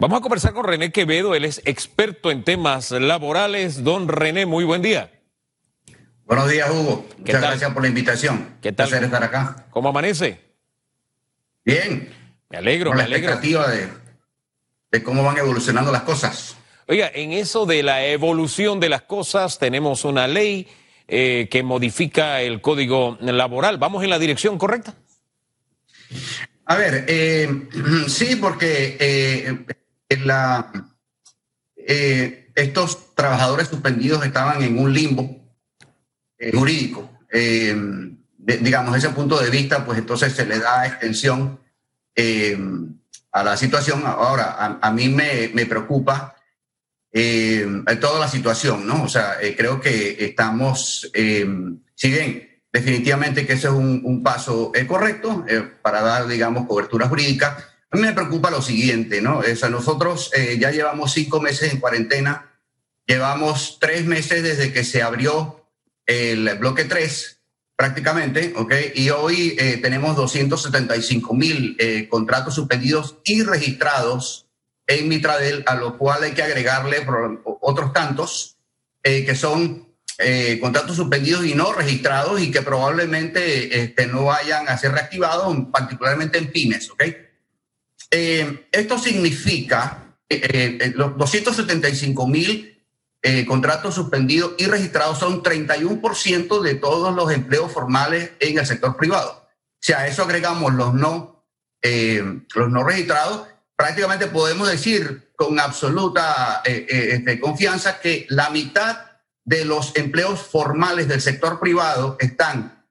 Vamos a conversar con René Quevedo, él es experto en temas laborales. Don René, muy buen día. Buenos días, Hugo. Muchas gracias por la invitación. ¿Qué tal? Placer estar acá. ¿Cómo amanece? Bien. Me alegro, con me la alegro. expectativa de, de cómo van evolucionando las cosas. Oiga, en eso de la evolución de las cosas, tenemos una ley eh, que modifica el código laboral. ¿Vamos en la dirección correcta? A ver, eh, sí, porque eh, la, eh, estos trabajadores suspendidos estaban en un limbo eh, jurídico. Eh, de- digamos, ese punto de vista, pues entonces se le da extensión eh, a la situación. Ahora, a, a mí me, me preocupa eh, toda la situación, ¿no? O sea, eh, creo que estamos, si bien definitivamente que ese es un, un paso correcto para dar, digamos, cobertura jurídica, a mí me preocupa lo siguiente, ¿no? O sea, nosotros eh, ya llevamos cinco meses en cuarentena, llevamos tres meses desde que se abrió el bloque 3 prácticamente, ¿ok? Y hoy eh, tenemos 275 mil eh, contratos suspendidos y registrados en Mitradel, a lo cual hay que agregarle otros tantos que son contratos suspendidos y no registrados y que probablemente este, no vayan a ser reactivados, particularmente en pymes, ¿ok? Eh, esto significa eh, eh, los 275 mil eh, contratos suspendidos y registrados son 31% de todos los empleos formales en el sector privado. Si a eso agregamos los no, eh, los no registrados, prácticamente podemos decir con absoluta eh, eh, este, confianza que la mitad de los empleos formales del sector privado están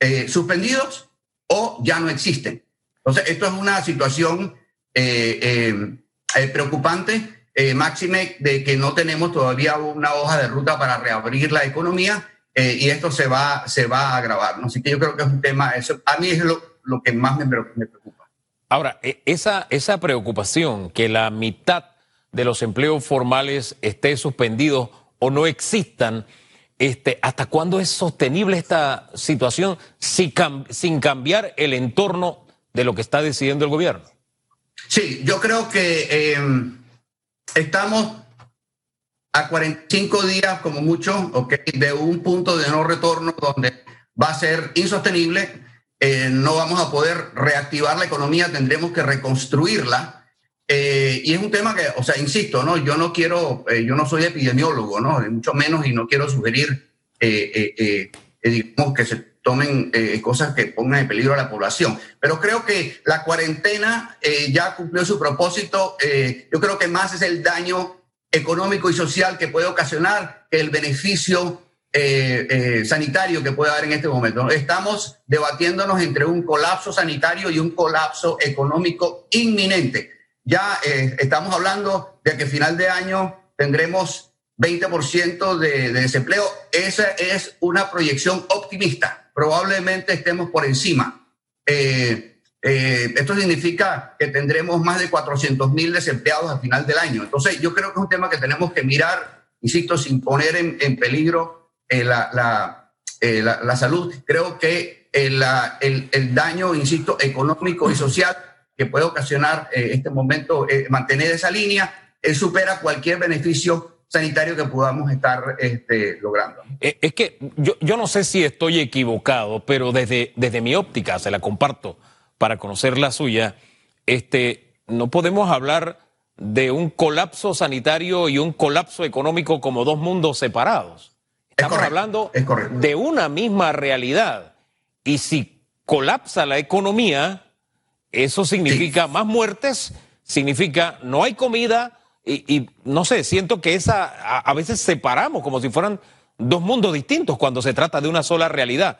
eh, suspendidos o ya no existen. Entonces, esto es una situación eh, eh, preocupante, eh, máxime de que no tenemos todavía una hoja de ruta para reabrir la economía eh, y esto se va, se va a agravar. ¿no? Así que yo creo que es un tema, eso, a mí es lo, lo que más me, me preocupa. Ahora, e- esa, esa preocupación que la mitad de los empleos formales esté suspendido o no existan, este, ¿hasta cuándo es sostenible esta situación sin, cam- sin cambiar el entorno de lo que está decidiendo el gobierno? Sí, yo creo que eh, estamos a 45 días como mucho ok, de un punto de no retorno donde va a ser insostenible, eh, no vamos a poder reactivar la economía, tendremos que reconstruirla. eh, y es un tema que, o sea, insisto, ¿no? Yo no quiero, yo no soy epidemiólogo, ¿no? Mucho menos y no quiero sugerir, digamos, que se tomen eh, cosas que pongan en peligro a la población. Pero creo que la cuarentena eh, ya cumplió su propósito. eh, yo creo que más es el daño económico y social que puede ocasionar que el beneficio eh, sanitario que puede dar en este momento. Estamos debatiéndonos entre un colapso sanitario y un colapso económico inminente. Ya estamos hablando de que final de año tendremos 20% de, de desempleo. Esa es una proyección optimista. Probablemente estemos por encima. Eh, eh, esto significa que tendremos más de 400 mil desempleados al final del año. Entonces, yo creo que es un tema que tenemos que mirar, insisto, sin poner en, en peligro eh, la, la, eh, la, la salud. Creo que eh, la- el, el daño, insisto, económico y social que puede ocasionar eh, este momento, mantener esa línea, supera cualquier beneficio sanitario que podamos estar este, logrando. Eh, Es que yo, yo no sé si estoy equivocado, pero desde, desde mi óptica, se la comparto para conocer la suya, este, no podemos hablar de un colapso sanitario y un colapso económico como dos mundos separados. Estamos correcto, hablando es de una misma realidad. Y si colapsa la economía, eso significa más muertes, significa no hay comida y, y no sé, siento que esa a, a veces separamos como si fueran dos mundos distintos cuando se trata de una sola realidad.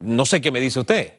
No sé qué me dice usted.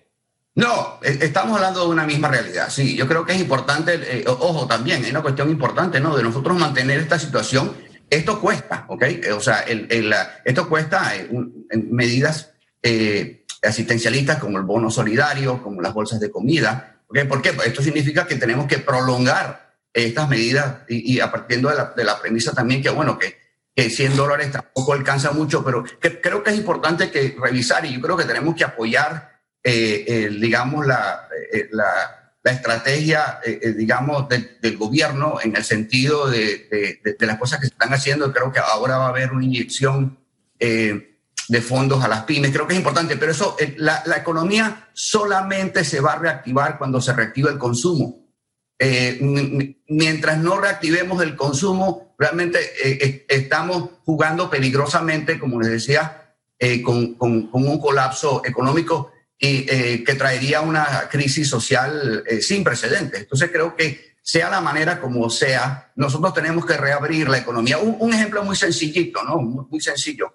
No, eh, estamos hablando de una misma realidad. Sí, yo creo que es importante, eh, ojo, también hay una cuestión importante, ¿no? De nosotros mantener esta situación. Esto cuesta, ¿ok? Eh, O sea, el, el, esto cuesta eh, en medidas eh, asistencialistas como el bono solidario, como las bolsas de comida. ¿ok? ¿Por qué? Pues esto significa que tenemos que prolongar estas medidas y, y a partir de la, de la premisa también que, bueno, que, que 100 dólares tampoco alcanza mucho, pero creo que es importante que revisar y yo creo que tenemos que apoyar eh, eh, digamos, la, eh, la, la estrategia, digamos, del gobierno en el sentido de, las cosas que se están haciendo. Creo que ahora va a haber una inyección de fondos a las pymes. Creo que es importante, pero eso, la, la economía solamente se va a reactivar cuando se reactiva el consumo. Eh, mientras no reactivemos el consumo, realmente eh, estamos jugando peligrosamente, como les decía, eh, con, con, un colapso económico y, que traería una crisis social sin precedentes. Entonces creo que sea la manera como sea, nosotros tenemos que reabrir la economía. Un, ejemplo muy sencillito, ¿no? Muy, sencillo.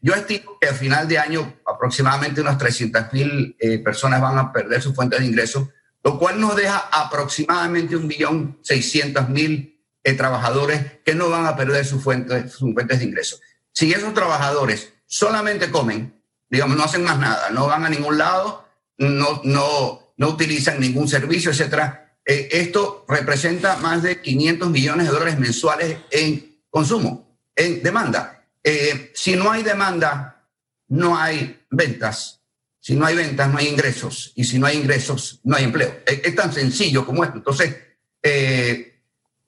yo estimo que al final de año aproximadamente unas 300 mil personas van a perder su fuente de ingresos lo cual nos deja aproximadamente un millón seiscientos mil eh, trabajadores que no van a perder sus fuentes, sus fuentes de ingresos. Si esos trabajadores solamente comen, digamos, no hacen más nada, no van a ningún lado, no, no, no utilizan ningún servicio, etcétera, eh, esto representa más de 500 millones de dólares mensuales en consumo, en demanda. Eh, si no hay demanda, no hay ventas si no hay ventas, no hay ingresos. Y si no hay ingresos, no hay empleo. Es, tan sencillo como esto. Entonces, eh,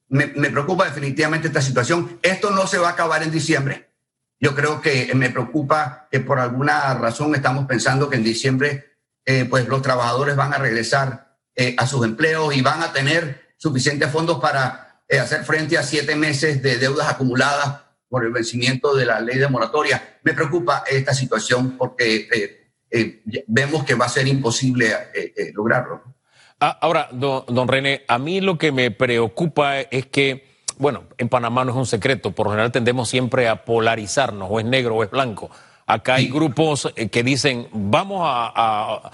me, preocupa definitivamente esta situación. Esto no se va a acabar en diciembre. Yo creo que me preocupa que por alguna razón estamos pensando que en diciembre eh, pues los trabajadores van a regresar eh, a sus empleos y van a tener suficientes fondos para hacer frente a siete meses de deudas acumuladas por el vencimiento de la ley de moratoria. Me preocupa esta situación porque eh, vemos que va a ser imposible eh, eh, lograrlo. Ah, ahora, don, René, a mí lo que me preocupa es que, bueno, en Panamá no es un secreto, por lo general tendemos siempre a polarizarnos, o es negro o es blanco. Acá hay grupos que dicen, vamos a,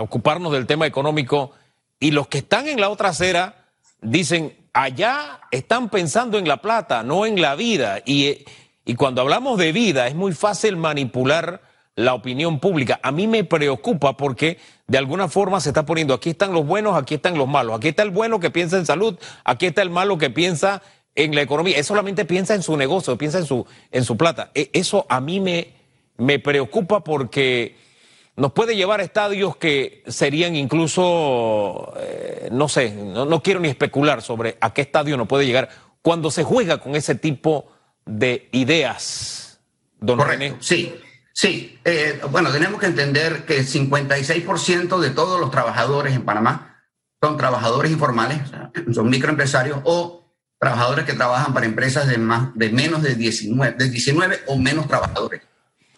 ocuparnos del tema económico, y los que están en la otra acera dicen, allá están pensando en la plata, no en la vida. Y, y cuando hablamos de vida, es muy fácil manipular la opinión pública. A mí me preocupa porque de alguna forma se está poniendo, aquí están los buenos, aquí están los malos, aquí está el bueno que piensa en salud, aquí está el malo que piensa en la economía. Él solamente piensa en su negocio, piensa en su, en su plata. E, eso a mí me, me preocupa porque nos puede llevar a estadios que serían incluso, eh, no sé, no, quiero ni especular sobre a qué estadio nos puede llegar cuando se juega con ese tipo de ideas, don René. Sí. Sí, eh, bueno, tenemos que entender que el 56% de todos los trabajadores en Panamá son trabajadores informales, son microempresarios o trabajadores que trabajan para empresas de, más, de menos de 19, de 19 o menos trabajadores.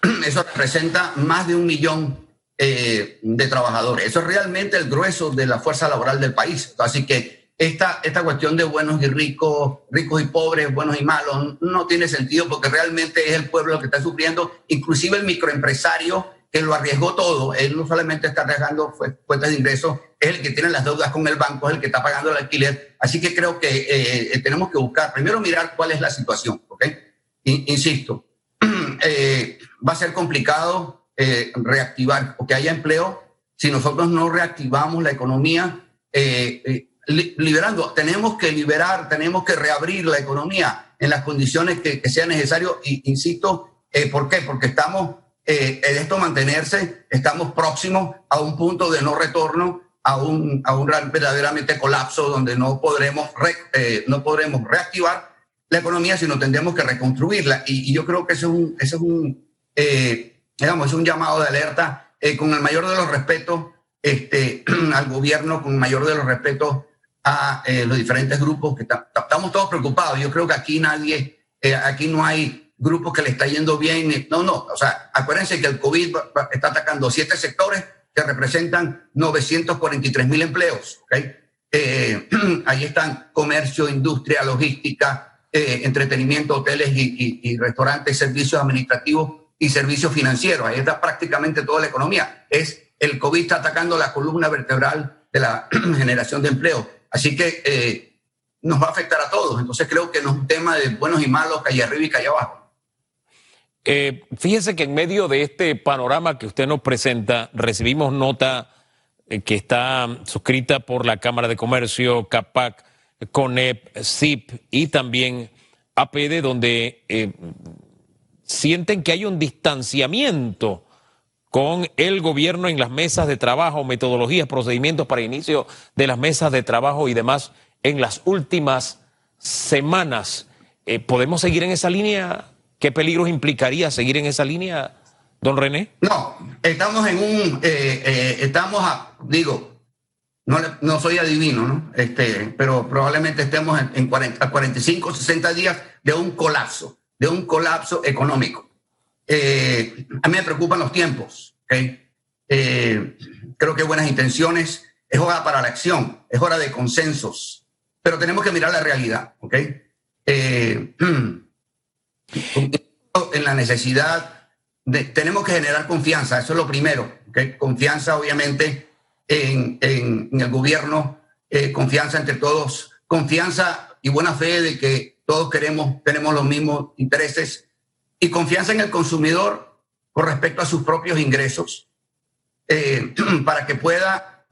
Eso representa más de un millón eh, de trabajadores. Eso es realmente el grueso de la fuerza laboral del país. Así que esta, esta cuestión de buenos y ricos, ricos y pobres, buenos y malos, no tiene sentido porque realmente es el pueblo que está sufriendo, inclusive el microempresario que lo arriesgó todo, él no solamente está arriesgando fuentes de ingresos, es el que tiene las deudas con el banco, es el que está pagando el alquiler. Así que creo que eh, tenemos que buscar, primero mirar cuál es la situación, ¿ok? Insisto, eh, va a ser complicado eh, reactivar o que haya empleo si nosotros no reactivamos la economía liberando. Tenemos que liberar, tenemos que reabrir la economía en las condiciones que, que sea necesario. Y insisto, eh, ¿por qué? Porque estamos eh, en esto mantenerse, estamos próximos a un punto de no retorno, a un, a un verdaderamente colapso donde no podremos, eh, no podremos reactivar la economía, sino tendremos que reconstruirla. Y, yo creo que eso es un, eso es un digamos, es un llamado de alerta con el mayor de los respetos este, al gobierno, con mayor de los respetos a eh, los diferentes grupos que estamos todos preocupados. Yo creo que aquí nadie, eh, aquí no hay grupos que le está yendo bien. No, no. O sea, acuérdense que el COVID está atacando siete sectores que representan 943 mil empleos. ¿okay? Eh, ahí están comercio, industria, logística, entretenimiento, hoteles y, y, restaurantes, servicios administrativos y servicios financieros. Ahí está prácticamente toda la economía. Es el COVID está atacando la columna vertebral de la generación de empleo. Así que eh, nos va a afectar a todos. Entonces creo que no es un tema de buenos y malos, calle arriba y calle abajo. Eh, fíjese que en medio de este panorama que usted nos presenta, recibimos nota eh, que está suscrita por la Cámara de Comercio, CAPAC, CONEP, CIP y también APD, donde sienten que hay un distanciamiento con el gobierno en las mesas de trabajo, metodologías, procedimientos para inicio de las mesas de trabajo y demás en las últimas semanas. Eh, ¿Podemos seguir en esa línea? ¿Qué peligros implicaría seguir en esa línea, don René? No, estamos en un, eh, eh, estamos, a, digo, no, no soy adivino, ¿no? Este, pero probablemente estemos en, en 40, 45, 60 días de un colapso, de un colapso económico. Eh, a mí me preocupan los tiempos. Eh, creo que buenas intenciones. Es hora para la acción, es hora de consensos, pero tenemos que mirar la realidad. ¿okay? Eh, en la necesidad de, tenemos que generar confianza, eso es lo primero. ¿okay? Confianza, obviamente, en, en, el gobierno, confianza entre todos, confianza y buena fe de que todos queremos, tenemos los mismos intereses y confianza en el consumidor con respecto a sus propios ingresos eh, para que pueda,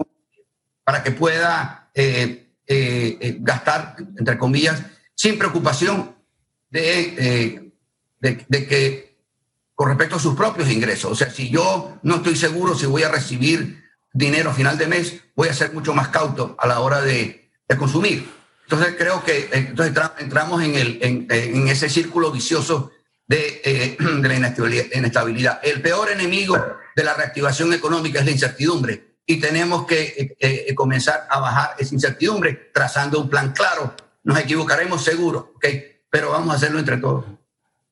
para que pueda eh, eh, gastar, entre comillas, sin preocupación de, de, de, que con respecto a sus propios ingresos. O sea, si yo no estoy seguro si voy a recibir dinero a final de mes, voy a ser mucho más cauto a la hora de, de consumir. Entonces creo que entonces entramos en, el, en, en ese círculo vicioso de, eh, de la inestabilidad. El peor enemigo de la reactivación económica es la incertidumbre y tenemos que eh, eh, comenzar a bajar esa incertidumbre trazando un plan claro. Nos equivocaremos seguro, ¿okay? pero vamos a hacerlo entre todos.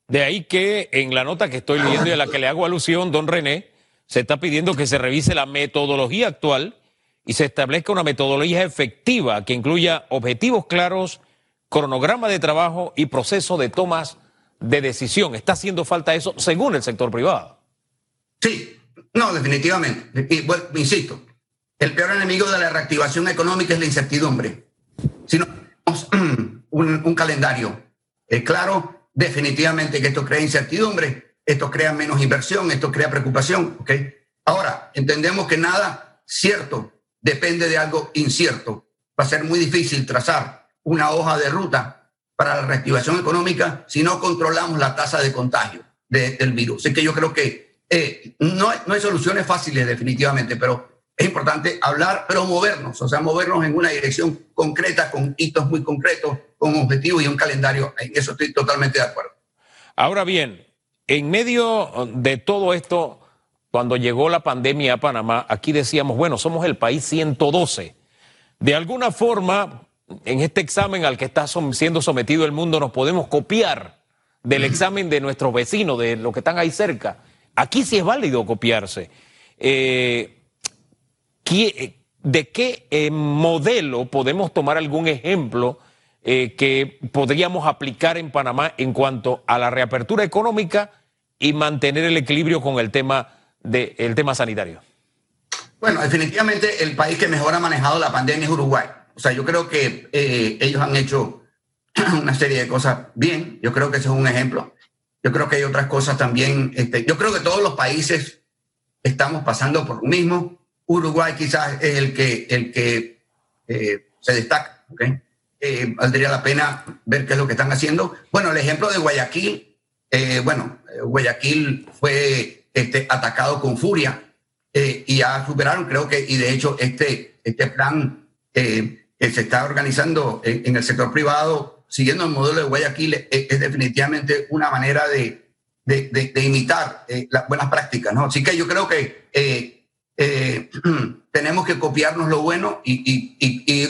De ahí que en la nota que estoy leyendo y a la que le hago alusión, don René, se está pidiendo que se revise la metodología actual y se establezca una metodología efectiva que incluya objetivos claros, cronograma de trabajo y proceso de tomas de decisión. ¿Está haciendo falta eso según el sector privado? Sí, no, definitivamente. Y, bueno, insisto, el peor enemigo de la reactivación económica es la incertidumbre. Si no tenemos un, calendario eh, claro, definitivamente que esto crea incertidumbre, esto crea menos inversión, esto crea preocupación. ¿okay? Ahora, entendemos que nada cierto depende de algo incierto. Va a ser muy difícil trazar una hoja de ruta para la reactivación económica si no controlamos la tasa de contagio de, del virus. Es que yo creo que eh, no, no hay soluciones fáciles definitivamente, pero es importante hablar, pero movernos, o sea, movernos en una dirección concreta, con hitos muy concretos, con objetivos y un calendario. En eso estoy totalmente de acuerdo. Ahora bien, en medio de todo esto, cuando llegó la pandemia a Panamá, aquí decíamos, bueno, somos el país 112. De alguna forma, en este examen al que está siendo sometido el mundo nos podemos copiar del examen de nuestros vecinos, de los que están ahí cerca. Aquí sí es válido copiarse. Eh, ¿De qué eh, modelo podemos tomar algún ejemplo eh, que podríamos aplicar en Panamá en cuanto a la reapertura económica y mantener el equilibrio con el tema, de, el tema sanitario? Bueno, definitivamente el país que mejor ha manejado la pandemia es Uruguay. O sea, yo creo que eh, ellos han hecho una serie de cosas bien. Yo creo que ese es un ejemplo. Yo creo que hay otras cosas también. Este, yo creo que todos los países estamos pasando por lo mismo. Uruguay quizás es el que, el que eh, se destaca. ¿okay? Eh, valdría la pena ver qué es lo que están haciendo. Bueno, el ejemplo de Guayaquil. Bueno, Guayaquil fue este, atacado con furia y ya superaron, creo que, y de hecho este, este plan que se está organizando en, el sector privado, siguiendo el modelo de Guayaquil, es, es definitivamente una manera de, de, imitar eh, las buenas prácticas. ¿no? Así que yo creo que eh, eh, tenemos que copiarnos lo bueno y, y,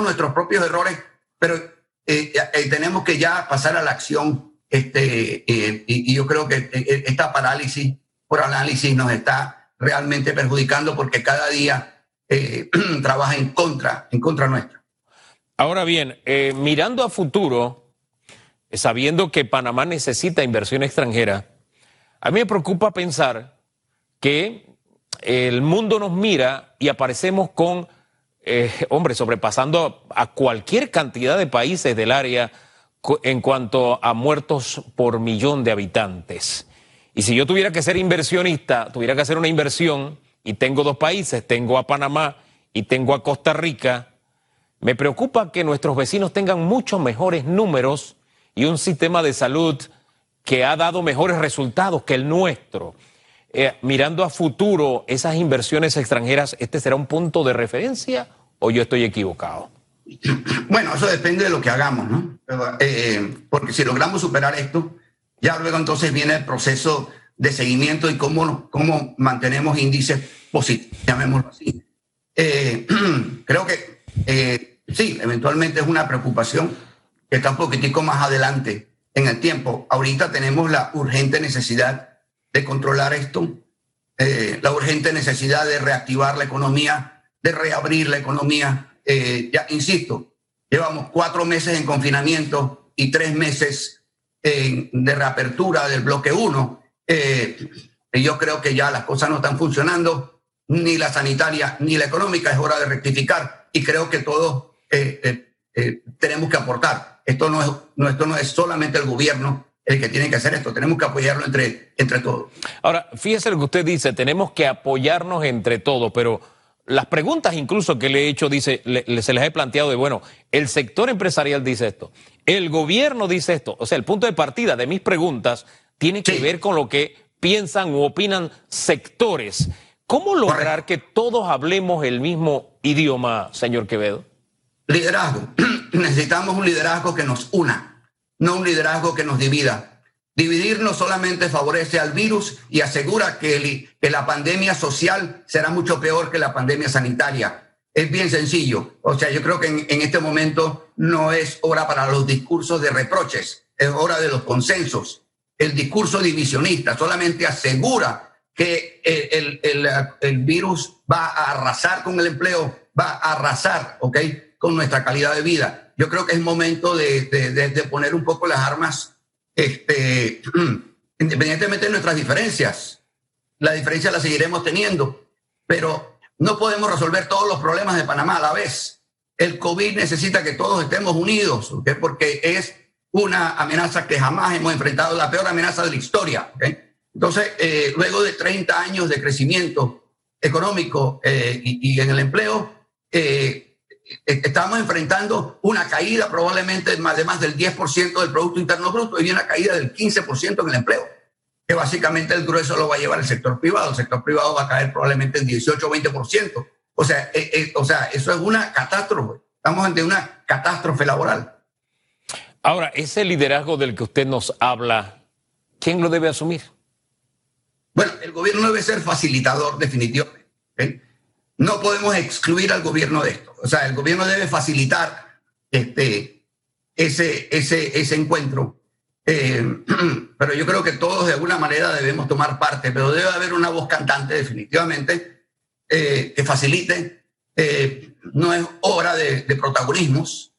nuestros propios errores, pero eh, tenemos que ya pasar a la acción. Este, y, yo creo que esta parálisis por análisis nos está realmente perjudicando porque cada día eh, trabaja en contra, en contra nuestra. Ahora bien, eh, mirando a futuro, sabiendo que Panamá necesita inversión extranjera, a mí me preocupa pensar que el mundo nos mira y aparecemos con, eh, hombre, sobrepasando a cualquier cantidad de países del área en cuanto a muertos por millón de habitantes. Y si yo tuviera que ser inversionista, tuviera que hacer una inversión y tengo dos países, tengo a Panamá y tengo a Costa Rica, me preocupa que nuestros vecinos tengan muchos mejores números y un sistema de salud que ha dado mejores resultados que el nuestro. eh, mirando a futuro esas inversiones extranjeras, ¿este será un punto de referencia o yo estoy equivocado? Bueno, eso depende de lo que hagamos, ¿no? Eh, porque si logramos superar esto, ya luego entonces viene el proceso de seguimiento y cómo, cómo mantenemos índices positivos, llamémoslo así. Eh, creo que eh, sí, eventualmente es una preocupación que está un poquitico más adelante en el tiempo. Ahorita tenemos la urgente necesidad de controlar esto, eh, la urgente necesidad de reactivar la economía, de reabrir la economía. ya insisto, llevamos cuatro meses en confinamiento y tres meses de reapertura del bloque 1 eh, yo creo que ya las cosas no están funcionando, ni la sanitaria ni la económica, es hora de rectificar y creo que todos eh, eh, eh, tenemos que aportar. Esto no, es, esto no es solamente el gobierno el que tiene que hacer esto, tenemos que apoyarlo entre, entre todos. Ahora, fíjese lo que usted dice, tenemos que apoyarnos entre todos, pero las preguntas incluso que le he hecho, dice, se les he planteado de, bueno, el sector empresarial dice esto, el gobierno dice esto, o sea, el punto de partida de mis preguntas tiene que ver con lo que piensan u opinan sectores. ¿Cómo lograr que todos hablemos el mismo idioma, señor Quevedo? Liderazgo. Necesitamos un liderazgo que nos una, no un liderazgo que nos divida. Dividir no solamente favorece al virus y asegura que, que la pandemia social será mucho peor que la pandemia sanitaria. Es bien sencillo. O sea, yo creo que en, en este momento no es hora para los discursos de reproches, es hora de los consensos el discurso divisionista, solamente asegura que el, el, el, virus va a arrasar con el empleo, va a arrasar, ¿ok? Con nuestra calidad de vida. Yo creo que es momento de, de, de, poner un poco las armas, este, independientemente de nuestras diferencias. La diferencia la seguiremos teniendo, pero no podemos resolver todos los problemas de Panamá a la vez. El COVID necesita que todos estemos unidos. Porque es una amenaza que jamás hemos enfrentado, la peor amenaza de la historia. Entonces, eh, luego de 30 años de crecimiento económico eh, y, en el empleo, eh, estamos enfrentando una caída probablemente más, de más del 10% del Producto Interno Bruto y una caída del 15% en el empleo, que básicamente el grueso lo va a llevar el sector privado. El sector privado va a caer probablemente en 18 o 20%. O sea, o sea, eso es una catástrofe. Estamos ante una catástrofe laboral. Ahora, ese liderazgo del que usted nos habla, ¿quién lo debe asumir? Bueno, el gobierno debe ser facilitador definitivamente. No podemos excluir al gobierno de esto. O sea, el gobierno debe facilitar este, ese, ese, ese encuentro. Eh, pero yo creo que todos de alguna manera debemos tomar parte, pero debe haber una voz cantante definitivamente eh, que facilite. Eh, no es hora de, de protagonismos,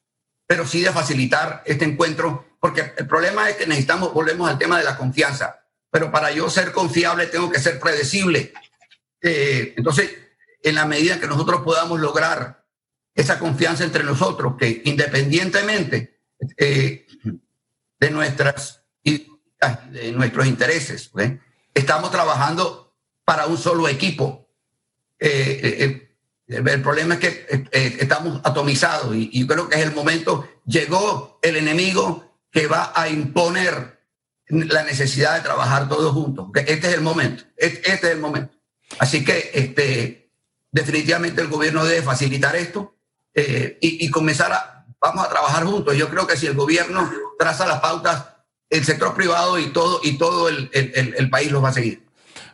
pero sí de facilitar este encuentro, porque el problema es que necesitamos, volvemos al tema de la confianza, pero para yo ser confiable tengo que ser predecible. Eh, entonces, en la medida que nosotros podamos lograr esa confianza entre nosotros, que independientemente eh, de, nuestras, de nuestros intereses, estamos trabajando para un solo equipo. Eh, el problema es que eh, eh, estamos atomizados y, yo creo que es el momento, llegó el enemigo que va a imponer la necesidad de trabajar todos juntos. Este es el momento, este es el momento. Así que este, definitivamente el gobierno debe facilitar esto eh, y, comenzar a, vamos a trabajar juntos. Yo creo que si el gobierno traza las pautas, el sector privado y todo, y todo el, el, el país los va a seguir.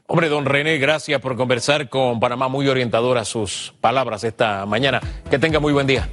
Hombre, don René, gracias por conversar con Panamá, muy orientadora sus palabras esta mañana. Que tenga muy buen día.